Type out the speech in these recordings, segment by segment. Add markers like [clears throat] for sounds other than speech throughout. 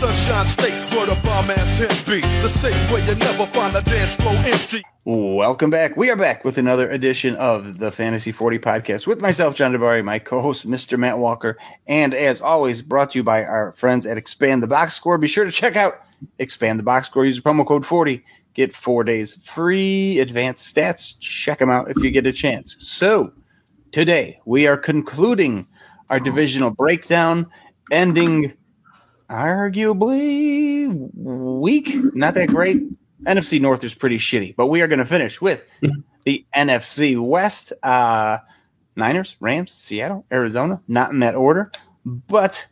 sunshine state where the bomb ass hip beat. The state where you never find a dance floor empty. Welcome back. We are back with another edition of the Fantasy 40 podcast with myself, John DeBari, my co host, Mr. Matt Walker, and as always, brought to you by our friends at Expand the Box Score. Be sure to check out Expand the Box Score. Use promo code 40. Get four days free advanced stats. Check them out if you get a chance. So, today we are concluding our divisional breakdown, ending arguably weak, not that great. NFC North is pretty shitty, but we are going to finish with [laughs] the NFC West. Uh, Niners, Rams, Seattle, Arizona, not in that order, but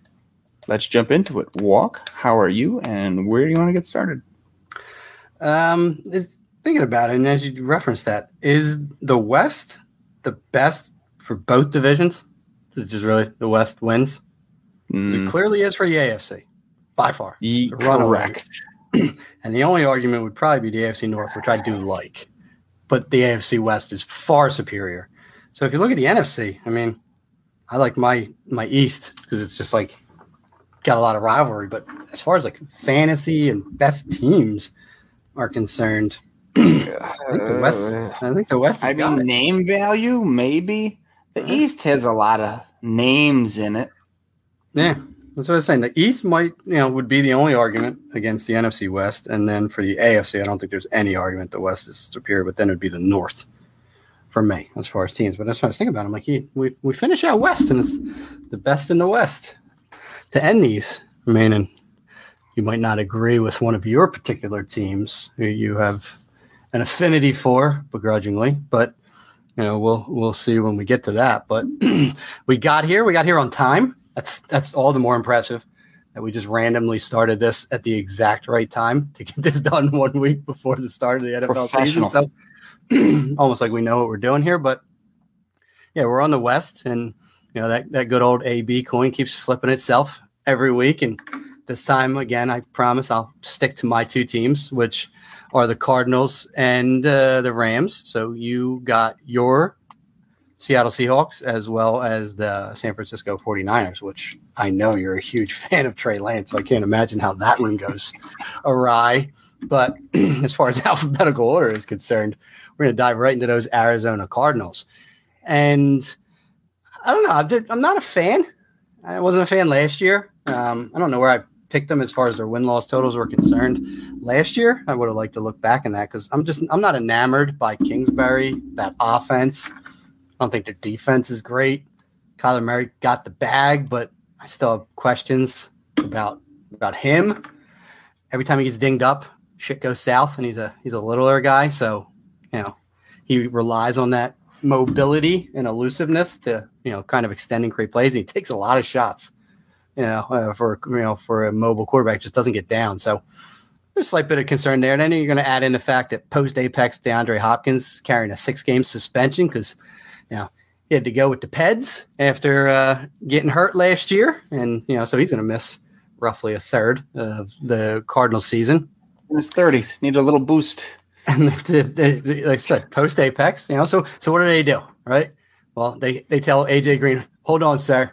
let's jump into it. Walk, how are you, and where do you want to get started? Um, thinking about it, and as you referenced that, is the West the best for both divisions? Is just really the West wins? Mm. It clearly is for the AFC by far. E- correct. [clears throat] and the only argument would probably be the AFC North, which I do like, but the AFC West is far superior. So if you look at the NFC, I mean, I like my my East because it's just like got a lot of rivalry. But as far as like fantasy and best teams are concerned, [clears throat] I think the West. Uh, I think the West. I mean, name value maybe. The East has a lot of names in it. Yeah, that's what I was saying. The East might, you know, would be the only argument against the NFC West, and then for the AFC, I don't think there's any argument the West is superior. But then it'd be the North for me as far as teams. But that's what I was thinking about. I'm like, he, we we finish out West, and it's the best in the West to end these. I mean, and you might not agree with one of your particular teams who you have an affinity for, begrudgingly, but you know we'll we'll see when we get to that. But [clears throat] we got here. We got here on time that's that's all the more impressive that we just randomly started this at the exact right time to get this [laughs] done one week before the start of the NFL season. So [clears throat] almost like we know what we're doing here, but yeah, we're on the West, and you know that that good old AB coin keeps flipping itself every week, and this time again, I promise I'll stick to my two teams, which are the Cardinals and uh, the Rams. So you got your Seattle Seahawks as well as the San Francisco 49ers, which I know you're a huge [laughs] fan of Trey Lance. So I can't imagine how that one goes [laughs] awry. But [clears throat] as far as [laughs] alphabetical order is concerned, we're going to dive right into those Arizona Cardinals. And I don't know. I'm not a fan. I wasn't a fan last year. Um, I don't know where I picked them as far as their win loss totals were concerned. Last year, I would have liked to look back in that because I'm just I'm not enamored by Kingsbury, that offense. I don't think their defense is great. Kyler Murray got the bag, but I still have questions about about him. Every time he gets dinged up, shit goes south, and he's a he's a littler guy, so you know he relies on that mobility and elusiveness to you know kind of extend and create plays. And he takes a lot of shots, you know, uh, for you know for a mobile quarterback, just doesn't get down. So there's a slight bit of concern there. And then you're going to add in the fact that post apex DeAndre Hopkins carrying a six game suspension because now he had to go with the Peds after uh, getting hurt last year, and you know, so he's going to miss roughly a third of the Cardinal season. In his thirties, need a little boost. And [laughs] they, they, like I said, post apex, you know. So, so what do they do, right? Well, they they tell AJ Green, "Hold on, sir,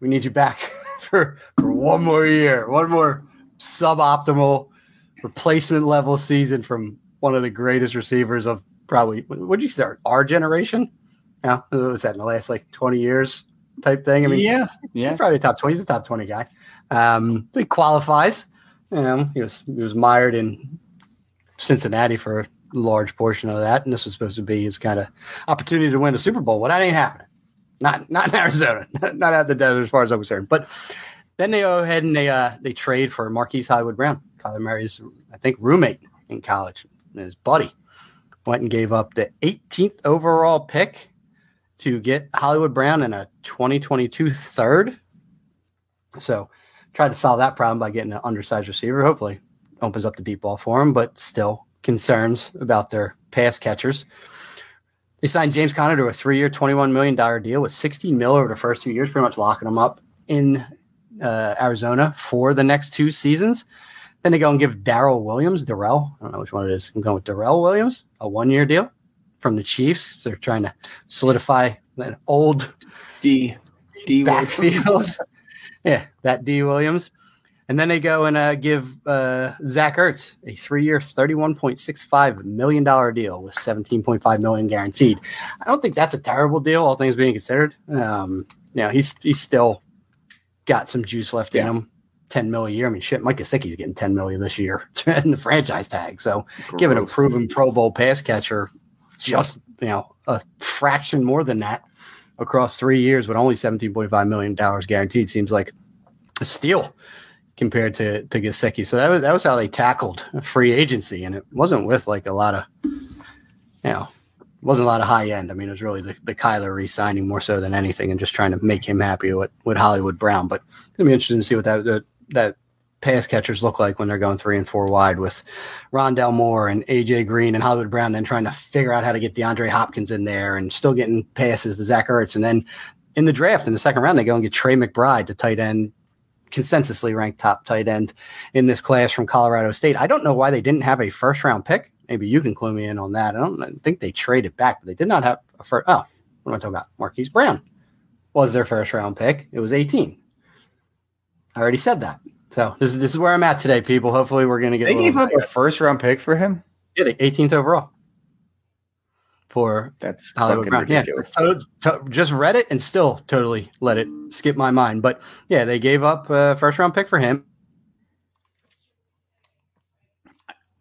we need you back [laughs] for for one more year, one more suboptimal replacement level season from one of the greatest receivers of probably what did you start our generation yeah, what was that in the last like 20 years type thing? I mean, yeah, yeah, he's probably top 20. He's a top 20 guy. Um, so he qualifies. You know, he was he was mired in Cincinnati for a large portion of that, and this was supposed to be his kind of opportunity to win a Super Bowl. Well, that ain't happening. Not not in Arizona. [laughs] not out the desert, as far as I'm concerned. But then they go ahead and they uh, they trade for Marquise Hollywood Brown, Kyler Murray's I think roommate in college, his buddy went and gave up the 18th overall pick to get Hollywood Brown in a 2022 third. So tried to solve that problem by getting an undersized receiver. Hopefully opens up the deep ball for him, but still concerns about their pass catchers. They signed James Conner to a three-year, $21 million deal with 16 mil over the first two years, pretty much locking him up in uh, Arizona for the next two seasons. Then they go and give Daryl Williams, Darrell, I don't know which one it is. I'm going with Darrell Williams, a one year deal from the Chiefs. They're trying to solidify that old D D backfield. [laughs] yeah, that D Williams. And then they go and uh, give uh, Zach Ertz a three-year, thirty-one point six five million dollar deal with seventeen point five million guaranteed. I don't think that's a terrible deal, all things being considered. Um, you know, he's he's still got some juice left Yeah. in him. Ten million a year. I mean, shit, Mike Gesicki's getting ten million this year [laughs] in the franchise tag. So, given a proven Pro Bowl pass catcher, just you know a fraction more than that across three years with only seventeen point five million dollars guaranteed seems like a steal compared to to Gesicki. So that was that was how they tackled free agency, and it wasn't with like a lot of you know. Wasn't a lot of high end. I mean, it was really the, the Kyler re-signing more so than anything, and just trying to make him happy with, with Hollywood Brown. But it'll be interesting to see what that that, that pass catchers look like when they're going three and four wide with Rondale Moore and AJ Green and Hollywood Brown, then trying to figure out how to get DeAndre Hopkins in there and still getting passes to Zach Ertz. And then in the draft in the second round, they go and get Trey McBride, the tight end, consensusly ranked top tight end in this class from Colorado State. I don't know why they didn't have a first round pick. Maybe you can clue me in on that. I don't I think they traded back, but they did not have a first. Oh, what am I talking about? Marquise Brown was their first round pick. It was 18. I already said that. So this is this is where I'm at today, people. Hopefully, we're going to get. They a gave up a first round pick for him. yeah, the 18th overall for That's Hollywood Brown. Yeah, ridiculous. so, to- just read it and still totally let it skip my mind. But yeah, they gave up a first round pick for him.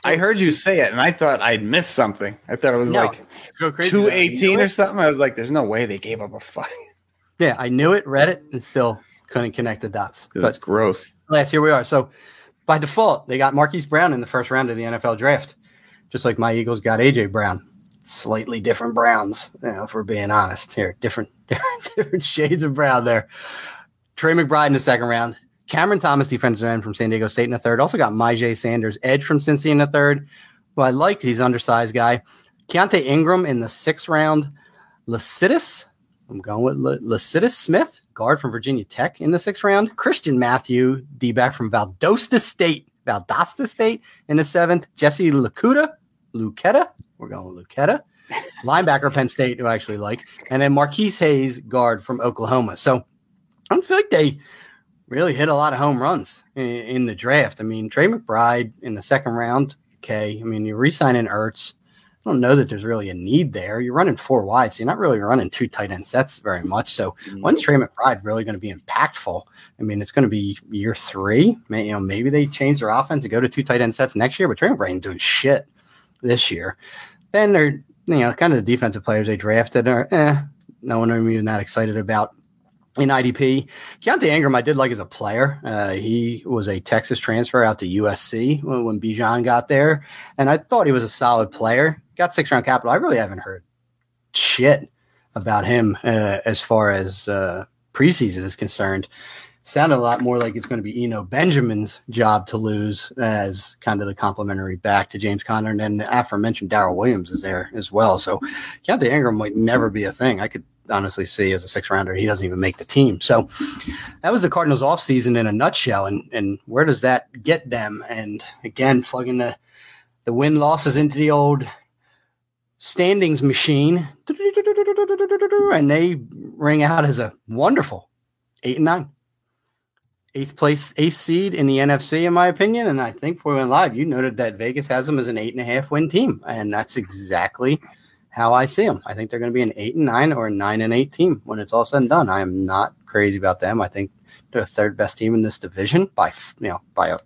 I heard you say it, and I thought I'd missed something. I thought it was No, like two eighteen or something. I was like, "There's no way they gave up a fight." [laughs] Yeah, I knew it, read it, and still couldn't connect the dots. That's But gross. last here we are. So by default, they got Marquise Brown in the first round of the NFL draft, just like my Eagles got AJ Brown. Slightly different Browns, you know, if we're being honest here. Different, [laughs] different, different shades of brown there. Trey McBride in the second round. Cameron Thomas, defensive end from San Diego State in the third. Also got Myjai Sanders, edge from Cincy in the third. Well, I like he's an undersized guy. Keaontay Ingram in the sixth round. Lecitus, I'm going with La- Lecitus Smith, guard from Virginia Tech in the sixth round. Christian Matthew, D back from Valdosta State, Valdosta State in the seventh. Jesse Lucuta, Lucetta, we're going with Lucetta. [laughs] Linebacker, Penn State, who I actually like. And then Marquis Hayes, guard from Oklahoma. So I don't feel like they really hit a lot of home runs in, in the draft. I mean, Trey McBride in the second round, okay. I mean, you're re signing Ertz. I don't know that there's really a need there. You're running four wide, so you're not really running two tight end sets very much. So when's Trey McBride really going to be impactful? I mean, it's going to be year three. May, you know, maybe they change their offense and go to two tight end sets next year, but Trey McBride ain't doing shit this year. Then they're you know kind of the defensive players they drafted are eh, no one I'm even that excited about in IDP. Keaontay Ingram, I did like as a player. Uh, he was a Texas transfer out to USC when, when Bijan got there, and I thought he was a solid player. Got six round capital. I really haven't heard shit about him uh, as far as uh, preseason is concerned. Sounded a lot more like it's going to be Eno Benjamin's job to lose as kind of the complimentary back to James Conner, and then the aforementioned Darrell Williams is there as well. So Keaontay Ingram might never be a thing. I could honestly see as a six rounder, he doesn't even make the team. So that was the Cardinals offseason in a nutshell. And and where does that get them? And again, plugging the the win losses into the old standings machine. And they ring out as a wonderful eight and nine. Eighth place, eighth seed in the NFC, in my opinion. And I think for we went live, you noted that Vegas has them as an eight and a half win team. And that's exactly how I see them. I think they're going to be an eight and nine or a nine and eight team when it's all said and done. I am not crazy about them. I think they're the third best team in this division by you know by a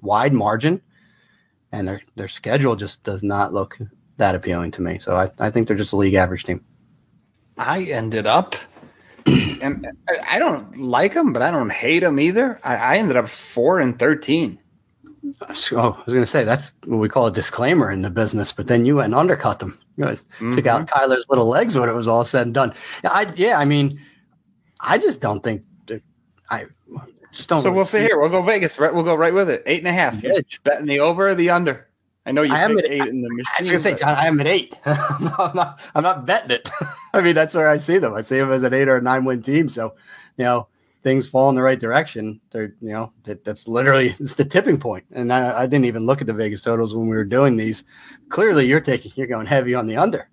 wide margin, and their their schedule just does not look that appealing to me. So I, I think they're just a league average team. I ended up, [clears throat] and I- don't like them, but I don't hate them either. I, I ended up four and thirteen. So, oh, I was going to say that's what we call a disclaimer in the business, but then you went and undercut them. You know, took mm-hmm. out Kyler's little legs when it was all said and done. Yeah, I yeah, I mean, I just don't think that I just don't. So we'll see here. We'll go Vegas. Right, we'll go right with it. Eight and a half. Good. Betting the over or the under. I know you I am at- eight in the machine. I was gonna say, John, I am at eight. [laughs] I'm, not, I'm not betting it. [laughs] I mean, that's where I see them. I see them as an eight or a nine win team. So, you know, things fall in the right direction, they're you know that, that's literally [laughs] it's the tipping point. And I, I didn't even look at the Vegas totals when we were doing these. Clearly, you're taking you're going heavy on the under.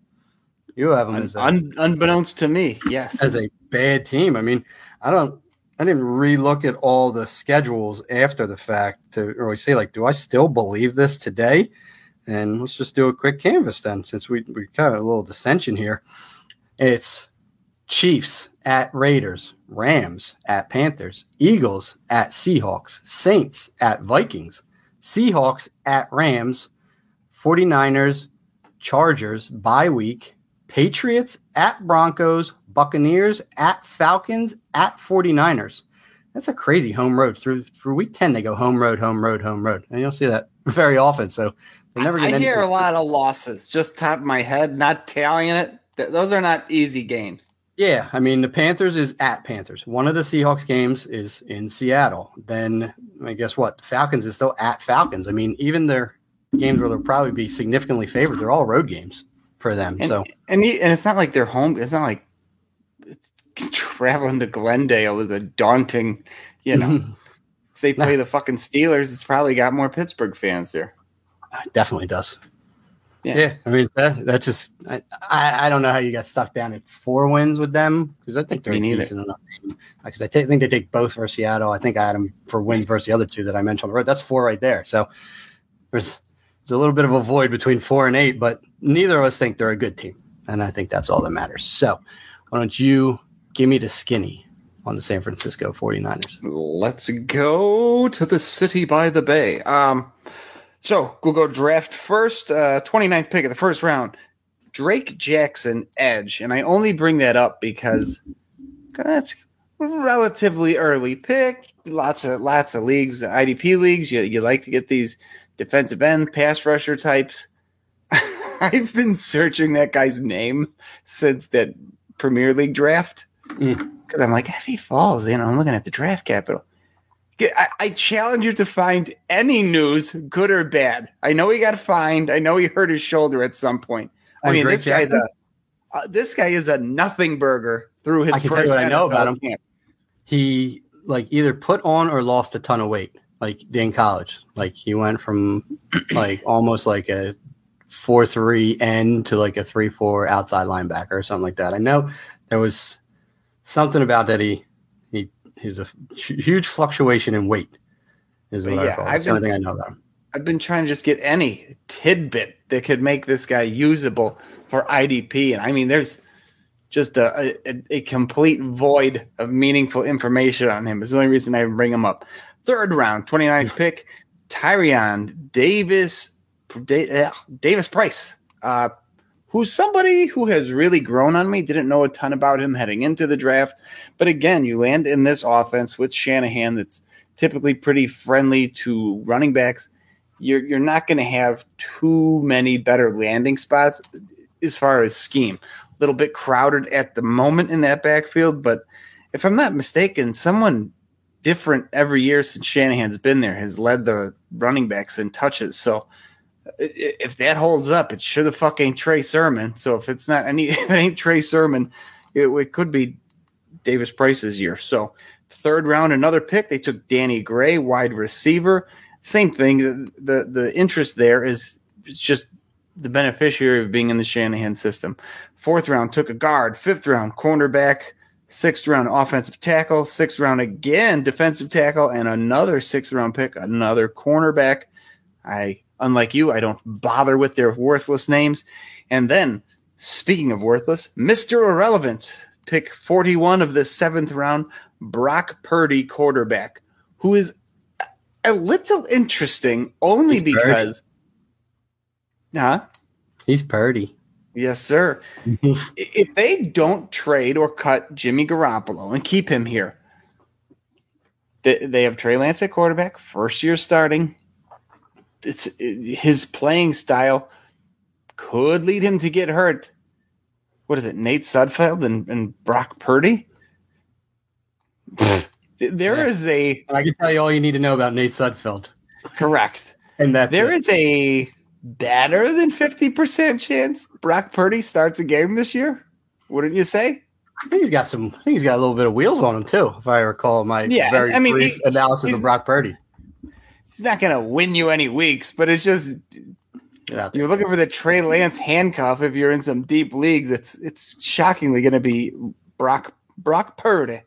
You have them as a, un- unbeknownst to me, yes. as a bad team. I mean, I don't. I didn't relook at all the schedules after the fact to really say like, do I still believe this today? And let's just do a quick canvas then, since we we got a little dissension here. It's Chiefs at Raiders, Rams at Panthers, Eagles at Seahawks, Saints at Vikings, Seahawks at Rams, 49ers, Chargers, bye week, Patriots at Broncos, Buccaneers at Falcons at 49ers. That's a crazy home road. Through through week 10, they go home road, home road, home road. And you don't see that [laughs] very often. So they're never I going to hear a lot of losses, just top of my head, not tallying it. Th- those are not easy games. Yeah, I mean the Panthers is at Panthers. One of the Seahawks games is in Seattle. Then I guess what? The Falcons is still at Falcons. I mean, even their games where they'll probably be significantly favored, they're all road games for them. And, so and and it's not like they're home. It's not like [laughs] traveling to Glendale is a daunting. You know, [laughs] if they play the fucking Steelers, it's probably got more Pittsburgh fans there. Uh, definitely does. Yeah. Yeah, I mean that that just I, I I don't know how you got stuck down at four wins with them because I think they're Me decent enough. Because I think they take both versus Seattle. I think I had them for wins versus the other two that I mentioned on the road. That's four right there. So there's there's a little bit of a void between four and eight, but neither of us think they're a good team, and I think that's all that matters. So why don't you give me the skinny on the San Francisco 49ers? Let's go to the city by the bay. Um, so we'll go draft first. Uh, 29th pick of the first round, Drake Jackson, edge. And I only bring that up because that's relatively early pick. Lots of lots of leagues, IDP leagues. You you like to get these defensive end, pass rusher types. [laughs] I've been searching that guy's name since that Premier League draft because I'm like, if he falls, you know, I'm looking at the draft capital. I, I challenge you to find any news, good or bad. I know he got fined. I know he hurt his shoulder at some point. I mean, Drake this guy's Jackson? a uh, this guy is a nothing burger through his I can tell you what I know about him. camp. he like either put on or lost a ton of weight like in college like he went from [clears throat] like almost like a 4-3 end to like a 3-4 outside linebacker or something like that i know there was something about that he he he's a huge fluctuation in weight is what Yeah, i call it. I've the only thing i know about him I've been trying to just get any tidbit that could make this guy usable for IDP, and I mean, there's just a, a, a complete void of meaningful information on him. It's the only reason I bring him up. Third round, 29th [laughs] pick, Tyrion Davis, Davis Price, uh, who's somebody who has really grown on me. Didn't know a ton about him heading into the draft, but again, you land in this offense with Shanahan that's typically pretty friendly to running backs you're you're not going to have too many better landing spots as far as scheme. A little bit crowded at the moment in that backfield, but if I'm not mistaken, someone different every year since Shanahan's been there has led the running backs in touches. So if that holds up, it sure the fuck ain't Trey Sermon. So if it's not any, [laughs] if it ain't Trey Sermon, it, it could be Davis Price's year. So third round, another pick. They took Danny Gray, wide receiver same thing. The, the the interest there is it's just the beneficiary of being in the Shanahan system. Fourth round took a guard. Fifth round cornerback. Sixth round offensive tackle. Sixth round again defensive tackle, and another sixth round pick, another cornerback. I unlike you, I don't bother with their worthless names. And then, speaking of worthless, Mister Irrelevant, pick forty one of the seventh round, Brock Purdy, quarterback, who is a little interesting only He's Purdy. because huh he's purdy yes sir [laughs] if they don't trade or cut jimmy garoppolo and keep him here they, they have trey lance at quarterback first year starting it's his playing style could lead him to get hurt what is it nate sudfeld and, and brock purdy There Yeah. is a i can tell you all you need to know about nate sudfeld correct and that There is a better than 50% chance Brock Purdy starts a game this year. Wouldn't you say? I think he's got some. I think he's got a little bit of wheels on him too, if I recall my Yeah, very I mean, brief he- analysis of Brock Purdy. He's not going to win you any weeks, but it's just Get out there. you're looking for the Trey Lance handcuff if you're in some deep leagues. It's it's shockingly going to be Brock Brock Purdy.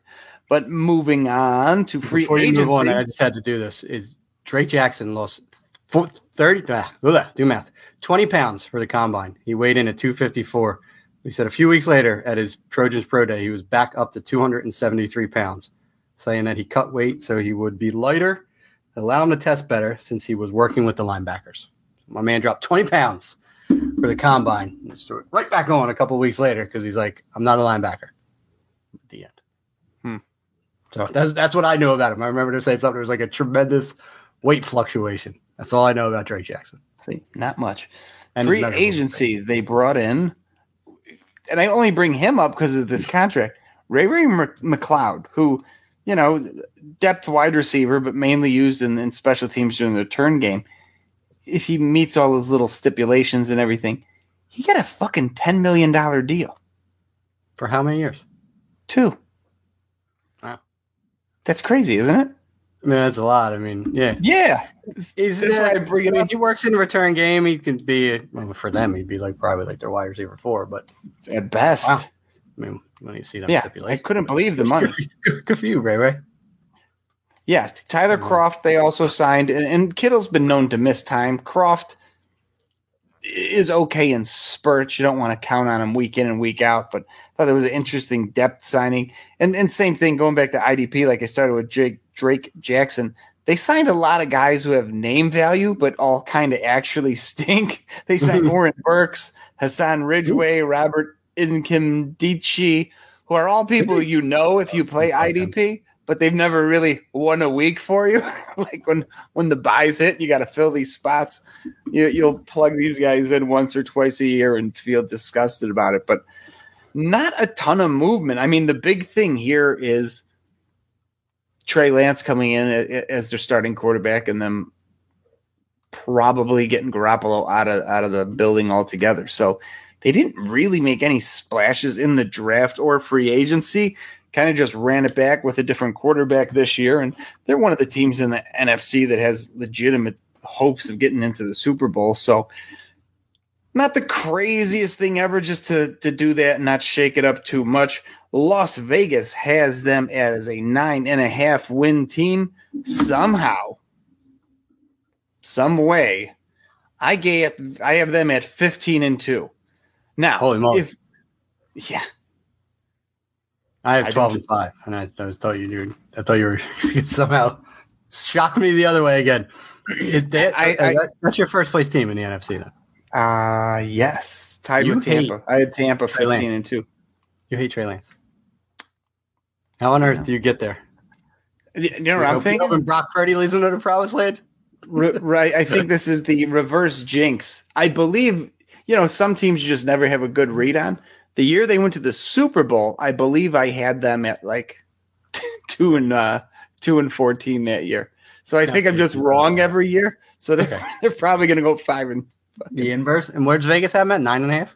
But moving on to free Before you agency, move on, I just had to do this. Is Drake Jackson lost four- 30, ah, do math, 20 pounds for the combine. He weighed in at 254. He said a few weeks later at his Trojans Pro Day, he was back up to 273 pounds, saying that he cut weight so he would be lighter, allow him to test better since he was working with the linebackers. My man dropped 20 pounds for the combine. and just threw it right back on a couple weeks later because he's like, I'm not a linebacker. At the end. Hmm. So that's, that's what I knew about him. I remember to say something. There was like a tremendous weight fluctuation. That's all I know about Drake Jackson. see, not much. And free measurable agency, they brought in, and I only bring him up because of this contract. Ray Ray McCloud, who, you know, depth wide receiver, but mainly used in, in special teams during the turn game. If he meets all those little stipulations and everything, he got a fucking ten million dollar deal For how many years? Two. Wow. That's crazy, isn't it? I mean, that's a lot. I mean, yeah. Yeah, He's, why I bring it I mean. He works in the return game. He can be, well, for them, he'd be like probably like their wide receiver four. But at best. Wow. I mean, when you see them Yeah, I couldn't [laughs] believe the money. Good, for you, Ray Ray. Yeah, Tyler Mhm. Kroft they also signed, and, and Kittle's been known to miss time. Kroft is okay in spurts. You don't want to count on him week in and week out, but I thought it was an interesting depth signing. And and same thing going back to IDP, like I started with Jake, Drake Jackson. They signed a lot of guys who have name value, but all kind of actually [laughs] stink. They signed [laughs] Oren Burks, Hassan Ridgeway, Robert Nkemdiche, who are all people you know if you play IDP, but they've never really won a week for you. [laughs] like when when the byes hit, you got to fill these spots. You, you'll plug these guys in once or twice a year and feel disgusted about it, but not a ton of movement. I mean, the big thing here is Trey Lance coming in as their starting quarterback, and them probably getting Garoppolo out of out of the building altogether. So they didn't really make any splashes in the draft or free agency. Kind of just ran it back with a different quarterback this year, and they're one of the teams in the NFC that has legitimate hopes of getting into the Super Bowl. So not the craziest thing ever just to to do that and not shake it up too much. Las Vegas has them as a nine and a half win team. Somehow, some way, I get I have them at fifteen and two. Now, Holy moly. if yeah, I have I twelve and five, and I, I was thought you knew. I thought you were [laughs] somehow shock me the other way again. Is that, I- I- that's your first place team in the NFC. Then uh yes, tied You with Tampa. I had Tampa Trey Lance. fifteen and two. you hate Trey Lance. How on earth do you get there? You know what I'm thinking? When Brock Purdy leaves into the promised land. R- right. I think this is the reverse jinx. I believe, you know, some teams you just never have a good read on. The year they went to the Super Bowl, I believe I had them at like [laughs] two and uh, two and fourteen that year. So I think I'm just wrong every year. So they're, Okay. [laughs] they're probably going to go five and The inverse. And where's Vegas have them at? Nine and a half?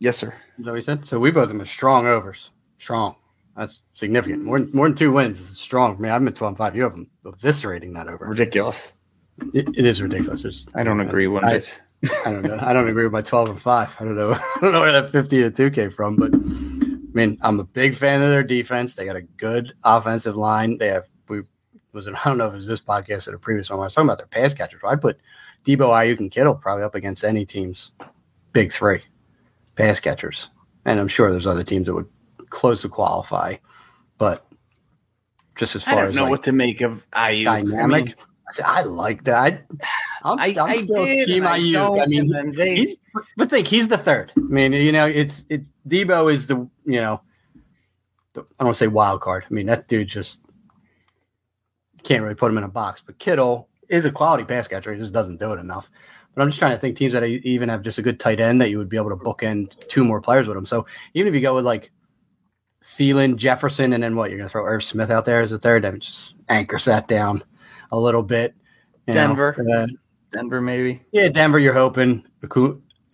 yes, sir. Is that what you said? So we both have them as strong overs. Strong. That's significant. More, more than two wins is strong. I mean, I've been 12 and 5. You have them eviscerating that over. Ridiculous. It, it is ridiculous. It's, I don't agree one I- I don't know. I don't agree with my 12 and 5. I don't know. [laughs] I don't know where that 15 and 2 came from, but I mean, I'm a big fan of their defense. They got a good offensive line. They have, we was it, [laughs] I don't know if it was this podcast or the previous one. I was talking about their pass catchers. I'd put Deebo, Aiyuk, and Kittle probably up against any team's big three pass catchers. And I'm sure there's other teams that would close to qualify, but just as far I far don't as know like, what to make of Aiyuk. dynamic. I, mean, I, I like that. I, I'm, I, I'm still team and I Aiyuk. don't, I mean, they, he's but think he's the third. I mean, you know, it's it. Deebo is the you know, the, I don't say wild card. I mean, that dude just can't really put him in a box. But Kittle is a quality pass catcher. He just doesn't do it enough. But I'm just trying to think teams that even have just a good tight end that you would be able to bookend two more players with him. So even if you go with like Thielen, Jefferson, and then what you're going to throw Irv Smith out there as a third, that just anchors that down a little bit. you know. Denver. Uh, Denver maybe. yeah, Denver. You're hoping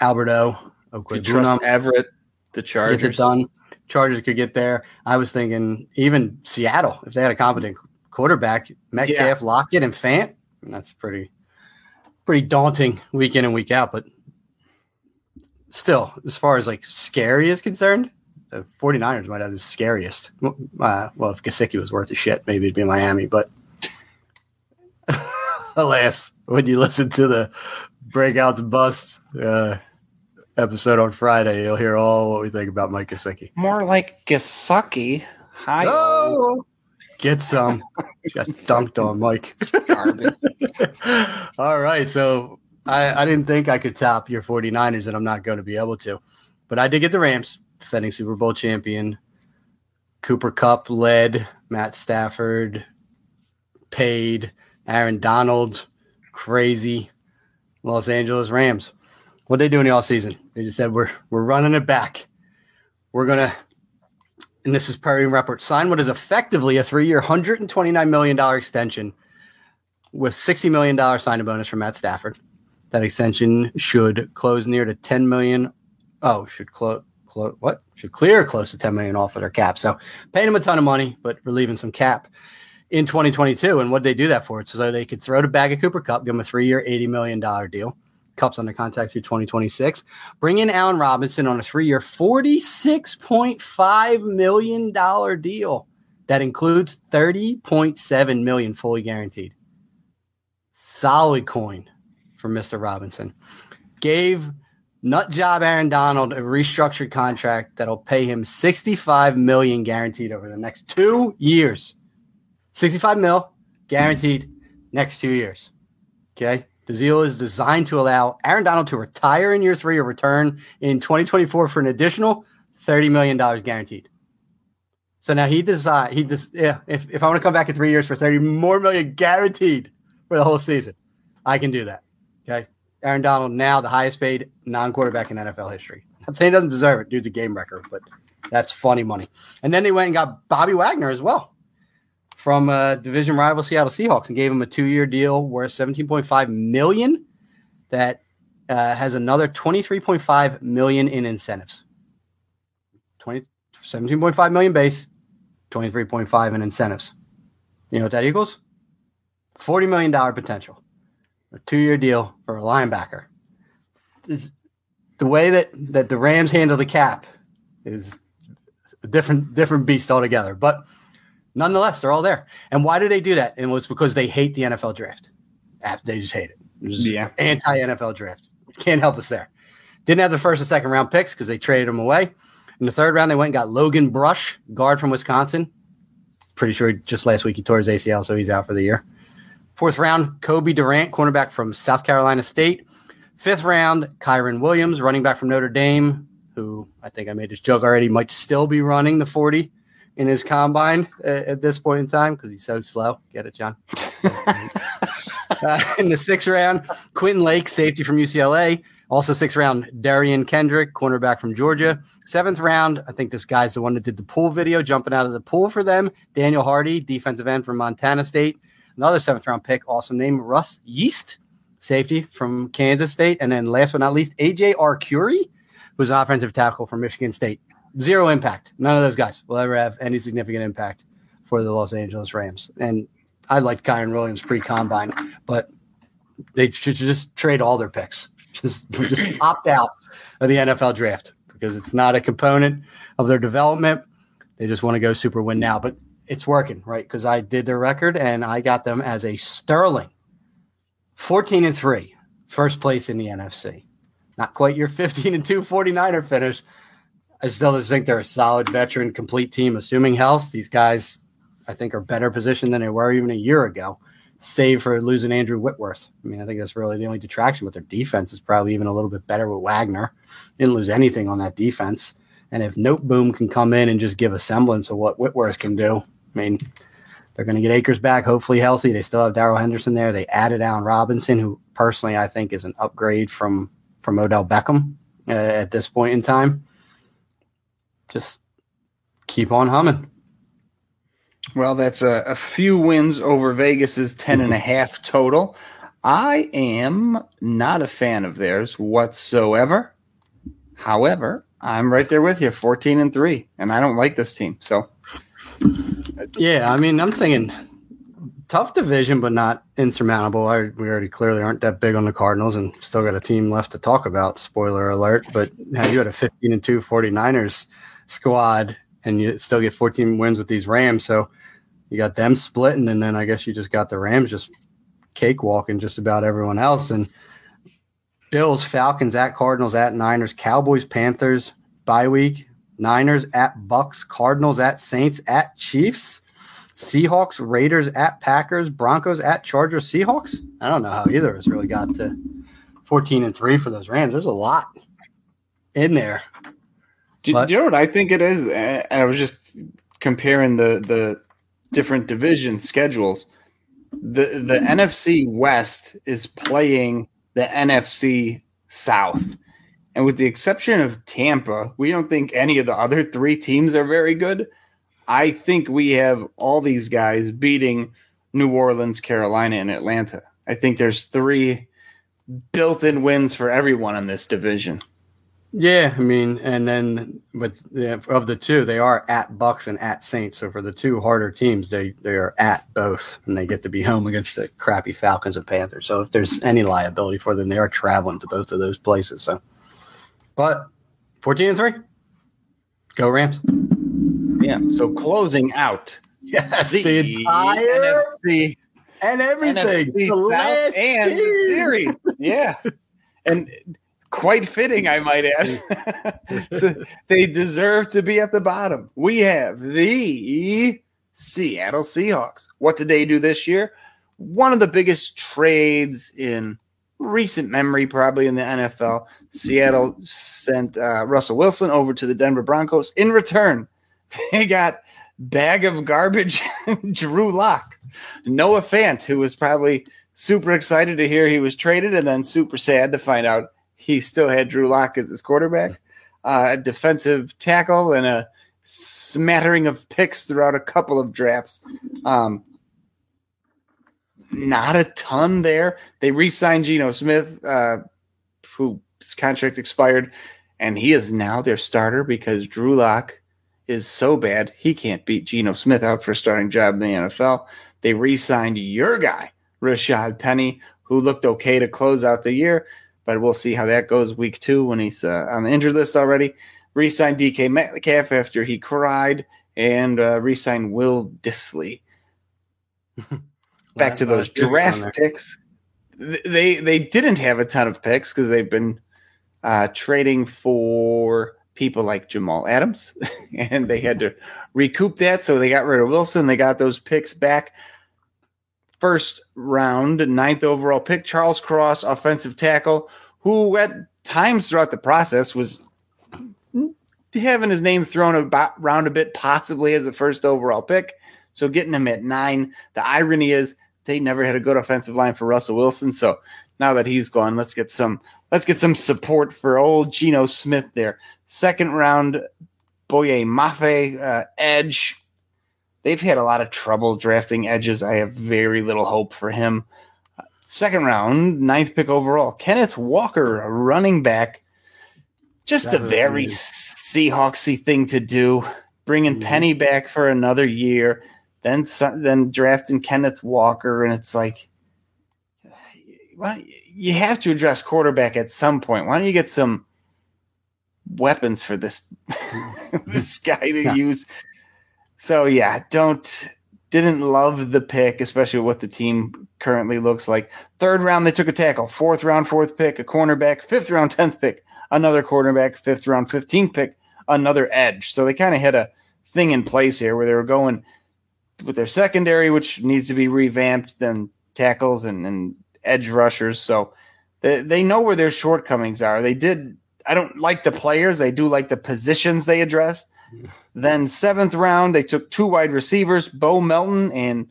Alberto. You Okwuegbunam. trust Everett. The Chargers. Gets it done. Chargers could get there. I was thinking even Seattle, if they had a competent quarterback, Metcalf, yeah. Lockett, and Fant, and that's pretty pretty daunting week in and week out. But still, as far as like scary is concerned, the 49ers might have the scariest. Uh, well, if Gesicki was worth a shit, maybe it'd be Miami. But [laughs] alas, when you listen to the breakouts and busts uh, episode on Friday, you'll hear all what we think about Mike Gesicki. More like Gesicki. Hi. Oh, get some. got dunked on, Mike. [laughs] all right, so I, I didn't think I could top your 49ers, and I'm not going to be able to. But I did get the Rams, defending Super Bowl champion. Cooper Kupp led, Matt Stafford paid, Aaron Donald, crazy. Los Angeles Rams. What they doing all season? They just said we're we're running it back. We're gonna, and this is Perry Report, sign what is effectively a three-year, hundred and twenty-nine million dollar extension with sixty million dollar signing bonus from Matt Stafford. That extension should close near to ten million. Oh, should close. Clo- what should clear close to 10 million off of their cap. So paying them a ton of money, but relieving some cap in 2022. And what did they do that for? So they could throw the bag of Cooper Kupp, give him a three year, $80 million deal. Kupp's under contract through 2026. Bring in Allen Robinson on a three year, $46.5 million deal that includes 30.7 million fully guaranteed. Solid coin for Mr. Robinson. Gave nut job Aaron Donald a restructured contract that'll pay him 65 million guaranteed over the next two years. 65 mil guaranteed next two years. Okay. The deal is designed to allow Aaron Donald to retire in year three or return in 2024 for an additional $30 million guaranteed. So now he decide he just yeah, if, if I want to come back in three years for 30 more million guaranteed for the whole season, I can do that. Okay. Aaron Donald now the highest paid non-quarterback in NFL history. I'm saying he doesn't deserve it. Dude's a game record, but that's funny money. And then they went and got Bobby Wagner as well from uh, division rival Seattle Seahawks and gave him a two-year deal worth 17.5 million. That uh, has another 23.5 million in incentives. 20, 17.5 million base, 23.5 in incentives. You know what that equals? 40 million dollar potential. A two-year deal for a linebacker. It's, the way that that the Rams handle the cap is a different different beast altogether. But nonetheless, they're all there. And why do they do that? And it was because they hate the NFL draft. Ah, they just hate it. yeah. Anti NFL draft. Can't help us there. Didn't have the first and second round picks because they traded them away. In the third round, they went and got Logan Bruss, guard from Wisconsin. Pretty sure just last week he tore his ACL, so he's out for the year. Fourth round, Cobie Durant, cornerback from South Carolina State. Fifth round, Kyren Williams, running back from Notre Dame, who I think I made this joke already, might still be running the 40 in his combine at, at this point in time because he's so slow. Get it, John? [laughs] uh, in the sixth round, Quentin Lake, safety from UCLA. Also, sixth round, Derion Kendrick, cornerback from Georgia. Seventh round, I think this guy's the one that did the pool video, jumping out of the pool for them. Daniel Hardy, defensive end from Montana State. Another seventh round pick, awesome name, Russ Yeast, safety from Kansas State. And then last but not least, AJ Arcuri, who's an offensive tackle from Michigan State zero impact. None of those guys will ever have any significant impact for the Los Angeles Rams. And I liked Kyren Williams pre combine, but they should just trade all their picks. Just just [clears throat] opt out of the NFL draft because it's not a component of their development. They just want to go super win now, but it's working, right? Because I did their record and I got them as a sterling 14 and 3, first place in the NFC. Not quite your 15 and 2 49er finish, I still just think they're a solid veteran, complete team. Assuming health, these guys, I think, are better positioned than they were even a year ago, save for losing Andrew Whitworth. I mean, I think that's really the only detraction. But their defense is probably even a little bit better with Wagner. Didn't lose anything on that defense. And if Noteboom can come in and just give a semblance of what Whitworth can do, I mean, they're going to get Akers back, hopefully healthy. They still have Darrell Henderson there. They added Allen Robinson, who personally I think is an upgrade from from Odell Beckham uh, at this point in time just keep on humming. Well, that's a, a few wins over Vegas's 10 and a mm-hmm. half total. I am not a fan of theirs whatsoever. However, I'm right there with you, 14 and three, and I don't like this team. So, yeah, I mean, I'm thinking tough division, but not insurmountable. I, we already clearly aren't that big on the Cardinals and still got a team left to talk about. Spoiler alert. But now you had a 15 and 2 49ers squad and you still get 14 wins with these Rams. So you got them splitting. And then I guess you just got the Rams just cakewalking just about everyone else. And Bills, Falcons at Cardinals at Niners, Cowboys, Panthers, bye week, Niners at Bucks, Cardinals at Saints at Chiefs, Seahawks, Raiders at Packers, Broncos at Chargers, Seahawks. I don't know how either of us really got to 14 and 3 for those Rams. There's a lot in there. Do, do you know what I think it is? Eh, and I was just comparing the the different division schedules. The the NFC West is playing the NFC South. And with the exception of Tampa, we don't think any of the other three teams are very good. I think we have all these guys beating New Orleans, Carolina, and Atlanta. I think there's three built in wins for everyone in this division. Yeah, I mean, and then with of the two, they are at Bucks and at Saints. So for the two harder teams, they they are at both, and they get to be [laughs] home against the crappy Falcons and Panthers. So if there's any liability for them, they are traveling to both of those places. So, but fourteen and three, go Rams. Yeah. So closing out, [laughs] yes, the, the entire NFC and everything, NFC the last and the series. Yeah, [laughs] and quite fitting, I might add. [laughs] so they deserve to be at the bottom. We have the Seattle Seahawks. What did they do this year? One of the biggest trades in recent memory, probably in the NFL. Seattle sent uh, Russell Wilson over to the Denver Broncos. In return, [laughs] they got bag of garbage [laughs] Drew Lock, Noah Fant, who was probably super excited to hear he was traded and then super sad to find out he still had Drew Lock as his quarterback, uh, a defensive tackle, and a smattering of picks throughout a couple of drafts. Um, not a ton there. They re-signed Geno Smith, uh, whose contract expired, and he is now their starter because Drew Lock is so bad he can't beat Geno Smith out for a starting job in the NFL. They re-signed your guy, Rashaad Penny, who looked okay to close out the year but we'll see how that goes week two when he's uh, on the injured list already. Resigned DK Metcalf after he cried, and uh, resigned Will Dissly. [laughs] Back to those draft picks. They they didn't have a ton of picks because they've been uh, trading for people like Jamal Adams, [laughs] and they had to recoup that. So they got rid of Wilson. They got those picks back first round, ninth overall pick, Charles Cross, offensive tackle, who at times throughout the process was having his name thrown around a bit, possibly as a first overall pick. So getting him at nine. The irony is they never had a good offensive line for Russell Wilson. So now that he's gone, let's get some let's get some support for old Geno Smith there. Second round, Boye Mafe, uh, edge, they've had a lot of trouble drafting edges. I have very little hope for him. Second round, ninth pick overall, Kenneth Walker, a running back. Just that a very Seahawksy thing to do. Bringing mm-hmm. Penny back for another year, then then drafting Kenneth Walker, and it's like, well, you have to address quarterback at some point. Why don't you get some weapons for this [laughs] this guy to yeah. use so yeah, don't didn't love the pick, especially what the team currently looks like. Third round, they took a tackle. Fourth round, fourth pick, a cornerback. Fifth round, tenth pick, another cornerback. Fifth round, fifteenth pick, another edge. So they kind of had a thing in place here where they were going with their secondary, which needs to be revamped, then tackles and, and edge rushers. So they, they know where their shortcomings are. They did. I don't like the players. I do like the positions they addressed. Then seventh round, they took two wide receivers, Bo Melton and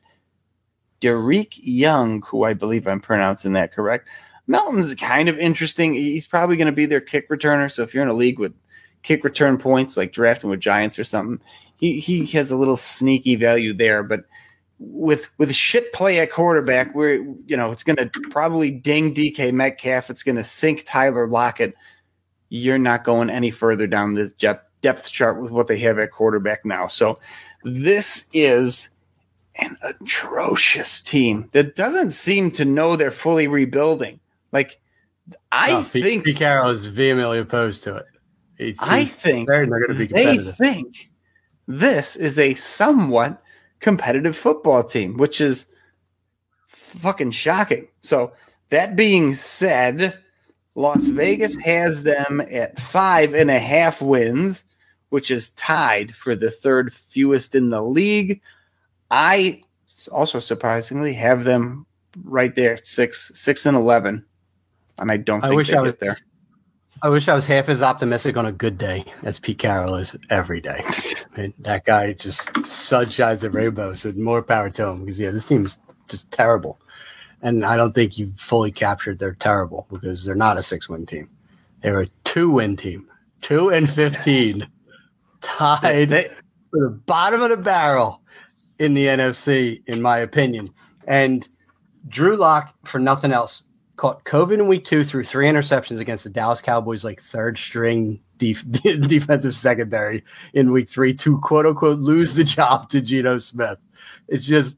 Dareke Young, who I believe I'm pronouncing that correct. Melton's kind of interesting. He's probably going to be their kick returner. So if you're in a league with kick return points, like drafting with Giants or something, he he has a little sneaky value there. But with with shit play at quarterback, where you know it's going to probably ding DK Metcalf. It's going to sink Tyler Lockett you're not going any further down the depth chart with what they have at quarterback now. So this is an atrocious team that doesn't seem to know they're fully rebuilding. Like I no, think Pete Carroll is vehemently opposed to it. It's, I think they're, they're going to be competitive. They think this is a somewhat competitive football team, which is fucking shocking. So that being said, Las Vegas has them at five and a half wins, which is tied for the third fewest in the league. I also surprisingly have them right there, six, six and eleven, and I don't. I wish I was there. I wish I was half as optimistic on a good day as Pete Carroll is every day. [laughs] that guy just sunshines the rainbow. So more power to him because yeah, this team is just terrible, and I don't think you fully captured they're terrible because they're not a six-win team. They're a two-win team, two and fifteen, tied they, for the bottom of the barrel in the NFC, in my opinion. And Drew Lock, for nothing else, caught COVID in week two through three interceptions against the Dallas Cowboys, like third string def- [laughs] defensive secondary in week three to quote unquote lose the job to Geno Smith. It's just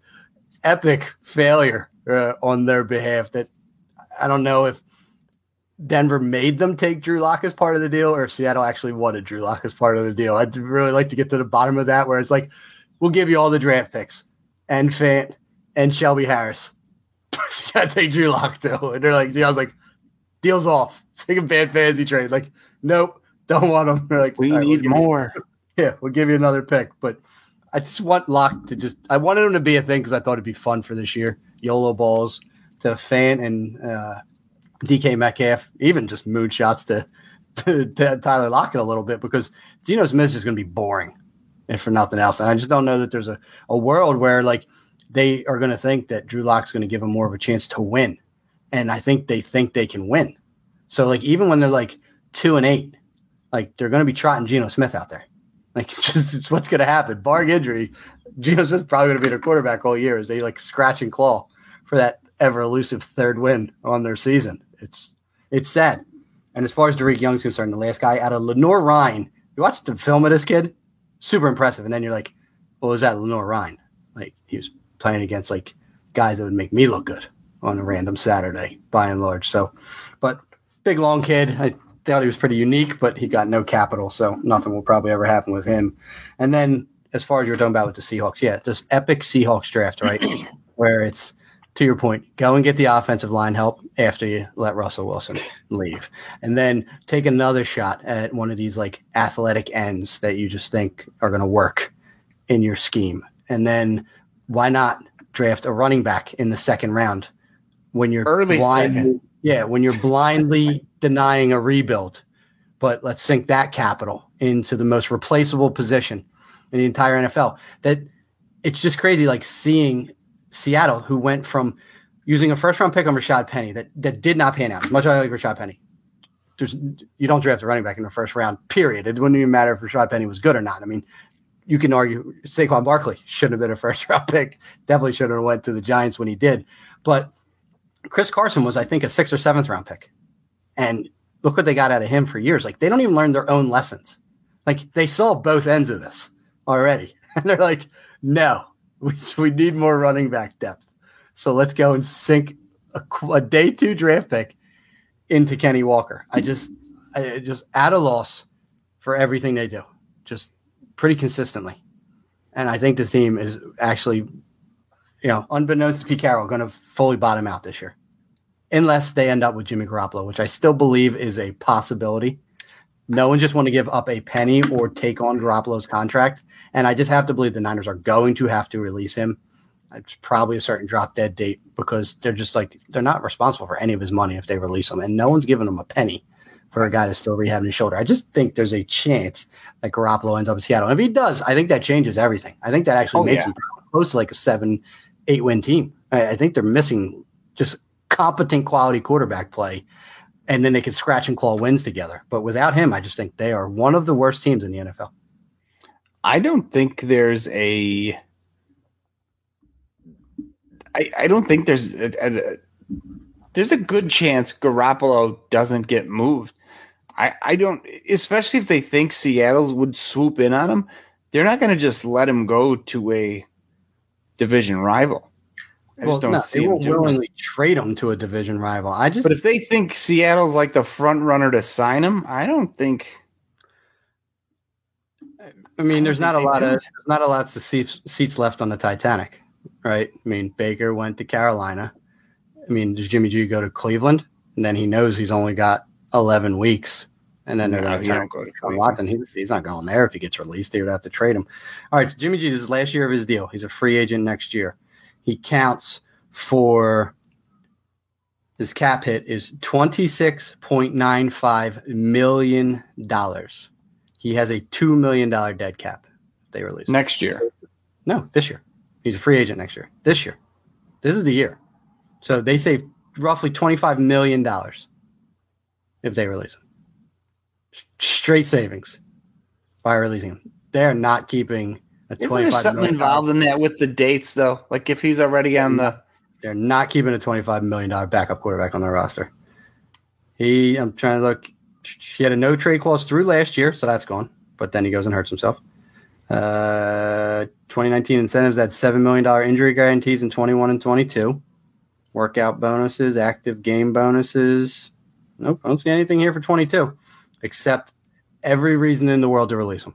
epic failure uh, on their behalf that I don't know if Denver made them take Drew Lock as part of the deal or if Seattle actually wanted Drew Lock as part of the deal. I'd really like to get to the bottom of that where it's like, we'll give you all the draft picks and Fant and Shelby Harris [laughs] you gotta take Drew Lock though. And they're like, I was like, deals off. [laughs] Take a bad fantasy trade. Like, nope, don't want them. [laughs] They're like, we right, need we'll more. You, yeah, we'll give you another pick. But I just want Lock to just. I wanted him to be a thing because I thought it'd be fun for this year. YOLO balls to Fant and uh, DK Metcalf, even just moonshots to, [laughs] to, to Tyler Lockett a little bit because Geno Smith is going to be boring, if for nothing else. And I just don't know that there's a, a world where like they are going to think that Drew Lock's going to give them more of a chance to win. And I think they think they can win. So like even when they're like two and eight, like they're going to be trotting Geno Smith out there. Like [laughs] it's just it's what's going to happen. Bar injury, Geno Smith's probably going to be their quarterback all year as they like scratch and claw for that ever elusive third win on their season. It's it's sad. And as far as Dareke Young's concerned, the last guy out of Lenoir-Rhyne, you watch the film of this kid, super impressive. And then you're like, what was that Lenoir-Rhyne? Like he was playing against like guys that would make me look good on a random Saturday by and large. So, but big long kid. I thought he was pretty unique, but he got no capital, so nothing will probably ever happen with him. And then as far as you were talking about with the Seahawks, yeah, just epic Seahawks draft, right? [clears throat] Where it's to your point, go and get the offensive line help after you let Russell Wilson [laughs] leave. And then take another shot at one of these like athletic ends that you just think are going to work in your scheme. And then why not draft a running back in the second round when you're early blindly, yeah, when you're [laughs] blindly denying a rebuild. But let's sink that capital into the most replaceable position in the entire NFL. That it's just crazy, like seeing Seattle, who went from using a first round pick on Rashaad Penny that that did not pan out. Much like Rashaad Penny, there's you don't draft a running back in the first round. Period. It wouldn't even matter if Rashaad Penny was good or not. I mean, you can argue Saquon Barkley shouldn't have been a first round [laughs] pick. Definitely should have went to the Giants when he did. But Chris Carson was, I think, a sixth or seventh round pick. And look what they got out of him for years. Like they don't even learn their own lessons. Like they saw both ends of this already. [laughs] And they're like, no, [laughs] we, we need more running back depth. So let's go and sink a, a day two draft pick into Kenny Walker. I just, I just at a loss for everything they do. Just pretty consistently. And I think this team is actually, you know, unbeknownst to Pete Carroll, going to fully bottom out this year, unless they end up with Jimmy Garoppolo, which I still believe is a possibility. No one just want to give up a penny or take on Garoppolo's contract, and I just have to believe the Niners are going to have to release him. It's probably a certain drop dead date because they're just like they're not responsible for any of his money if they release him, and no one's giving him a penny for a guy that's still rehabbing his shoulder. I just think there's a chance that Garoppolo ends up in Seattle. And if he does, I think that changes everything. I think that actually oh, makes yeah. them close to like a seven, eight win team. I, I, think they're missing just competent quality quarterback play. And then they can scratch and claw wins together. But without him, I just think they are one of the worst teams in the NFL. I don't think there's a. I, I don't think there's a, a, there's a good chance Garoppolo doesn't get moved I, I don't, especially if they think Seattle's would swoop in on him, they're not going to just let him go to a division rival. I well, no, they won't willingly it. trade him to a division rival. I just, but if they think Seattle's like the front runner to sign him, I don't think. I mean, there's not a lot of not a lot of seats, seats left on the Titanic, right? I mean, Baker went to Carolina. I mean, does Jimmy G go to Cleveland? And then he knows he's only got 11 weeks and then they're no, going to go to Watson. He, he's not going there if he gets released. They would have to trade him. All right, so Jimmy G, this is last year of his deal. He's a free agent next year. He counts for his cap hit is twenty six point nine five million dollars. He has a two million dollar dead cap. They release next year. No, this year. He's a free agent next year. This year. This is the year. So they save roughly twenty five million dollars if they release him straight savings by releasing him. They're not keeping Isn't there something involved in that with the dates though? Like if he's already on the they're not keeping a twenty-five million dollar backup quarterback on their roster. He, I'm trying to look. He had a no trade clause through last year, so that's gone. But then he goes and hurts himself. Uh, 2019 incentives had seven million dollar injury guarantees in 21 and 22. Workout bonuses, active game bonuses. Nope, I don't see anything here for 22 except every reason in the world to release him.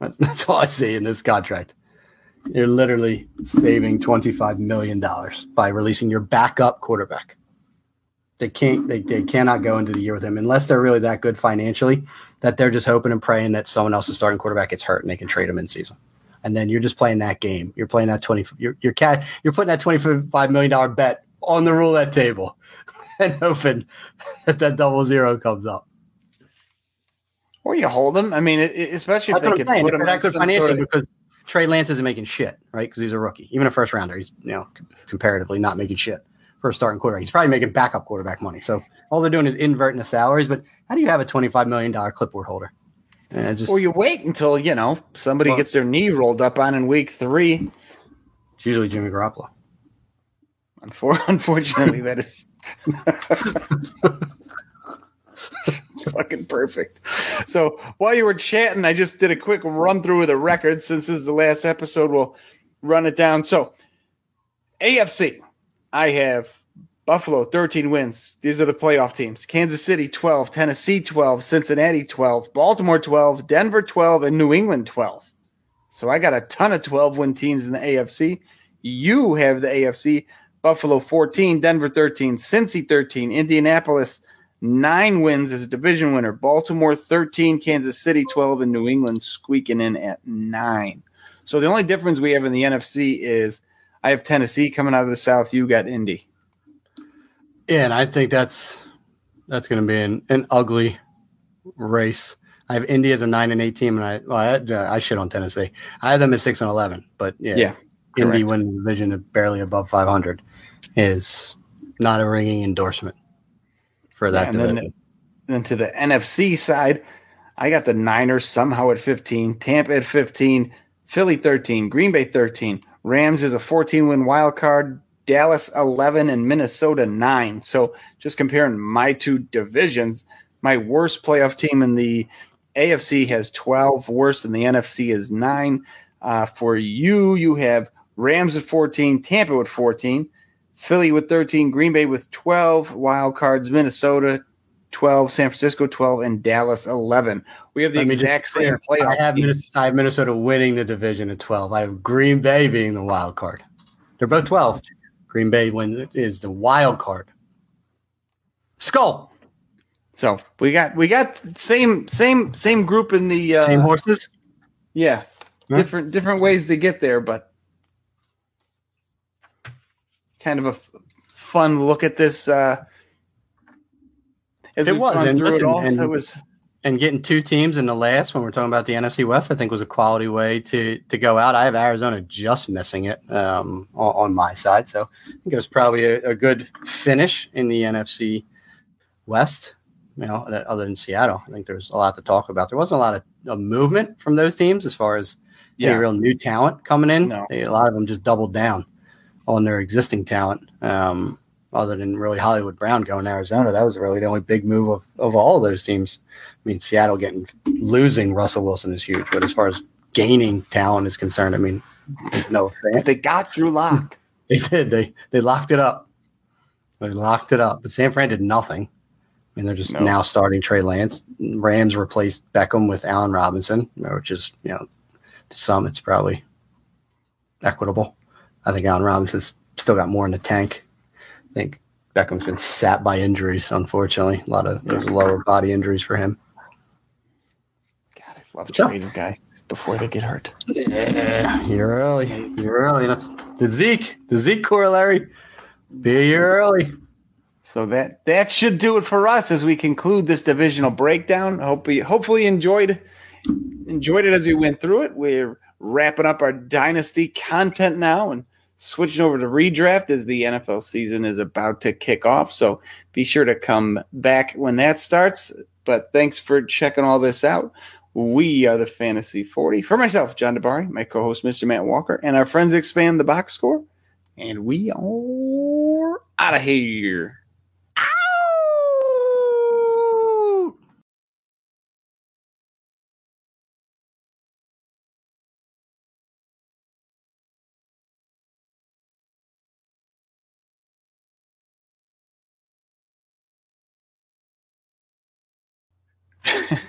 That's, that's all I see in this contract. You're literally saving $25 million by releasing your backup quarterback. They can't they, they cannot go into the year with him unless they're really that good financially that they're just hoping and praying that someone else's starting quarterback gets hurt and they can trade him in season. And then you're just playing that game. You're playing that 20 you're cat you're putting that 25 million dollar bet on the roulette table [laughs] and hoping that that double zero comes up. Or you hold them. I mean, especially if That's they could put him that good financially sort of... because Trey Lance isn't making shit, right? Because he's a rookie, even a first rounder. He's you know comparatively not making shit for a starting quarterback. He's probably making backup quarterback money. So all they're doing is inverting the salaries. But how do you have a twenty-five million dollar clipboard holder? And just, well, you wait until you know somebody well, gets their knee rolled up on in week three. It's usually Jimmy Garoppolo. [laughs] Unfortunately, that is [laughs] [laughs] fucking perfect. So while you were chatting, I just did a quick run through of the records. Since this is the last episode, we'll run it down. So AFC, I have Buffalo 13 wins. These are the playoff teams. Kansas City 12, Tennessee 12, Cincinnati 12, Baltimore 12, Denver 12, and New England 12. So I got a ton of 12 win teams in the AFC. You have the AFC Buffalo 14, Denver 13, Cincy 13, Indianapolis nine wins as a division winner. Baltimore 13, Kansas City 12, and New England squeaking in at nine. So the only difference we have in the NFC is I have Tennessee coming out of the South. You got Indy. Yeah, and I think that's that's going to be an, an ugly race. I have Indy as a nine and eight team, and I well, I, uh, I shit on Tennessee. I have them at six and eleven, but yeah, yeah Indy winning the division at barely above five hundred is not a ringing endorsement for that. Yeah, and then, then to the NFC side, I got the Niners somehow at 15, Tampa at 15, Philly 13, Green Bay 13, Rams is a 14 win wild card, Dallas 11, and Minnesota 9. So just comparing my two divisions, my worst playoff team in the AFC has 12, worse than the NFC is 9. Uh, for you, you have Rams at 14, Tampa with 14, Philly with 13, Green Bay with 12, wild cards, Minnesota 12, San Francisco 12, and Dallas 11. We have the exact same playoff. I have, Minnesota, I have Minnesota winning the division at 12. I have Green Bay being the wild card. They're both 12. Green Bay win, is the wild card. Skull. So we got we got same same same group in the uh, same horses. Yeah, huh? different different ways to get there, but kind of a f- fun look at this. Uh, as it was, and, listen, it, all, and, so it was, and getting two teams in the last when we're talking about the NFC West, I think was a quality way to to go out. I have Arizona just missing it um, on, on, my side, so I think it was probably a, a good finish in the NFC West. You know, other than Seattle, I think there's a lot to talk about. There wasn't a lot of, of movement from those teams as far as yeah. any real new talent coming in. No. They, a lot of them just doubled down on their existing talent. Um, other than really Hollywood Brown going to Arizona. That was really the only big move of, of all those teams. I mean, Seattle getting losing Russell Wilson is huge, but as far as gaining talent is concerned, I mean, no. They got Drew Lock. [laughs] They did. They they locked it up. They locked it up. But San Fran did nothing. I mean, they're just No. now starting Trey Lance. Rams replaced Beckham with Allen Robinson, which is, you know, to some it's probably equitable. I think Allen Robinson's still got more in the tank. I think Beckham's been sat by injuries, unfortunately. A lot of those lower body injuries for him. God, I love up? trading guys before they get hurt. Yeah, you're early. You're early. That's the Zeke, the Zeke corollary. Be a year early. So that that should do it for us as we conclude this divisional breakdown. Hope you hopefully enjoyed enjoyed it as we went through it. We're wrapping up our dynasty content now and switching over to redraft as the NFL season is about to kick off. So be sure to come back when that starts. But thanks for checking all this out. We are the Fantasy 40. For myself, John DeBari, my co-host, Mr. Matt Walker, and our friends expand the box score. And we are out of here.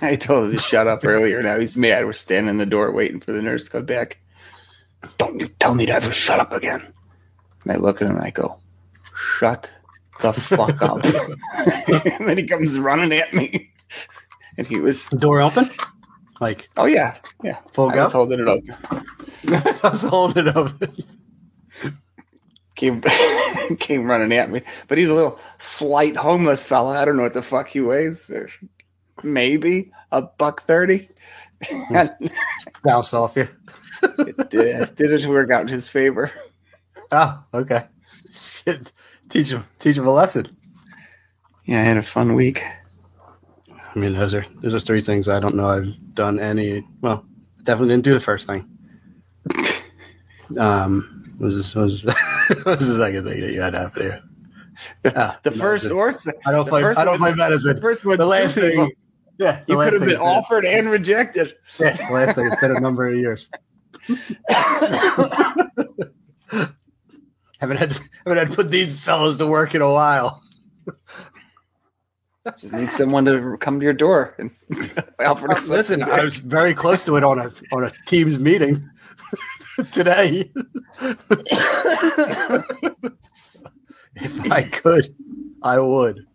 [laughs] I told him to shut up earlier. Now he's mad. We're standing in the door waiting for the nurse to come back. Don't you tell me to ever shut up again. And I look at him and I go, shut the fuck up. [laughs] [laughs] and then he comes running at me. And he was, Door open? Like oh yeah, yeah. full I was holding it open. I was holding it open. Came, came running at me. But he's a little slight homeless fella. I don't know what the fuck he weighs. Maybe a buck 30. Bounce off you. it did, didn't work out in his favor. Oh, okay. Shit. Teach him teach him a lesson. Yeah, I had a fun week. I mean, those are those are three things I don't know I've done any. Well, definitely didn't do the first thing. Um, was was was the second thing that you had happen here? Ah, The no, first the- or I don't the play. I don't play medicine. the first The last thing. Yeah, You could have thing's been offered and rejected. Yeah, the last thing. It's been a number of years. [laughs] haven't had haven't had to put these fellows to work in a while. Just need someone to come to your door and [laughs] offer to Listen, I was very close to it on a on a team's meeting [laughs] today. if I could, I would.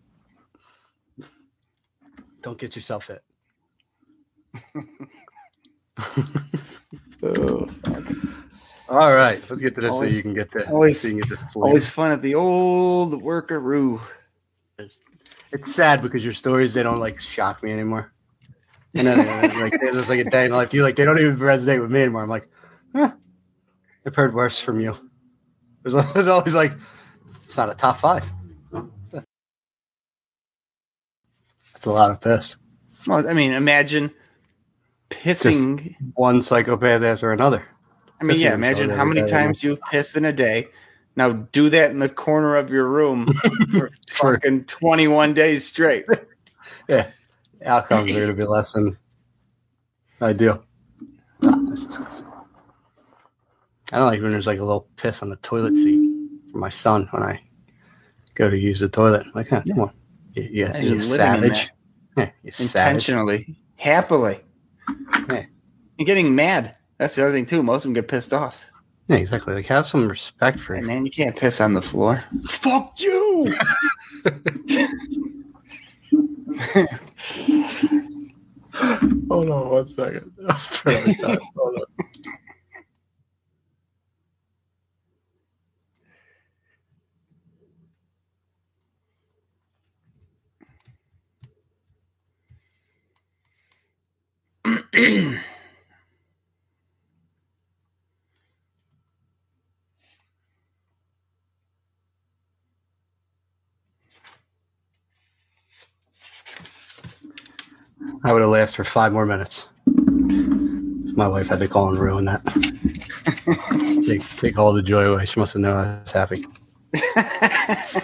Don't get yourself hit. [laughs] Oh. All right, let's get to this so you can get to always- so get to. Always fun at the old workaroo. It's sad because your stories they don't like shock me anymore. And then like just like a day in life, you like they don't even resonate with me anymore. I'm like, huh, I've heard worse from you. There's, there's always like, it's not a top five. That's a lot of piss. Well, I mean, imagine pissing. One psychopath after another. I mean, pissing yeah, imagine how many times you piss in a day. Now do that in the corner of your room [laughs] for fucking 21 days straight. [laughs] Yeah, outcomes are going to be less than ideal. Oh. I don't like when there's like a little piss on the toilet seat for my son when I go to use the toilet. I'm like, huh, come on, you, you, Yeah, you you're living in savage. Yeah, [laughs] you savage. Intentionally, happily. Yeah. You're getting mad. That's the other thing, too. Most of them get pissed off. Yeah, exactly. Like, have some respect for Hey, it. man, you can't piss on the floor. Fuck you! [laughs] Hold on one second. That was perfect. Hold on. I would have laughed for five more minutes. My wife had to call and ruin that. [laughs] Take take all the joy away. She must have known I was happy. [laughs]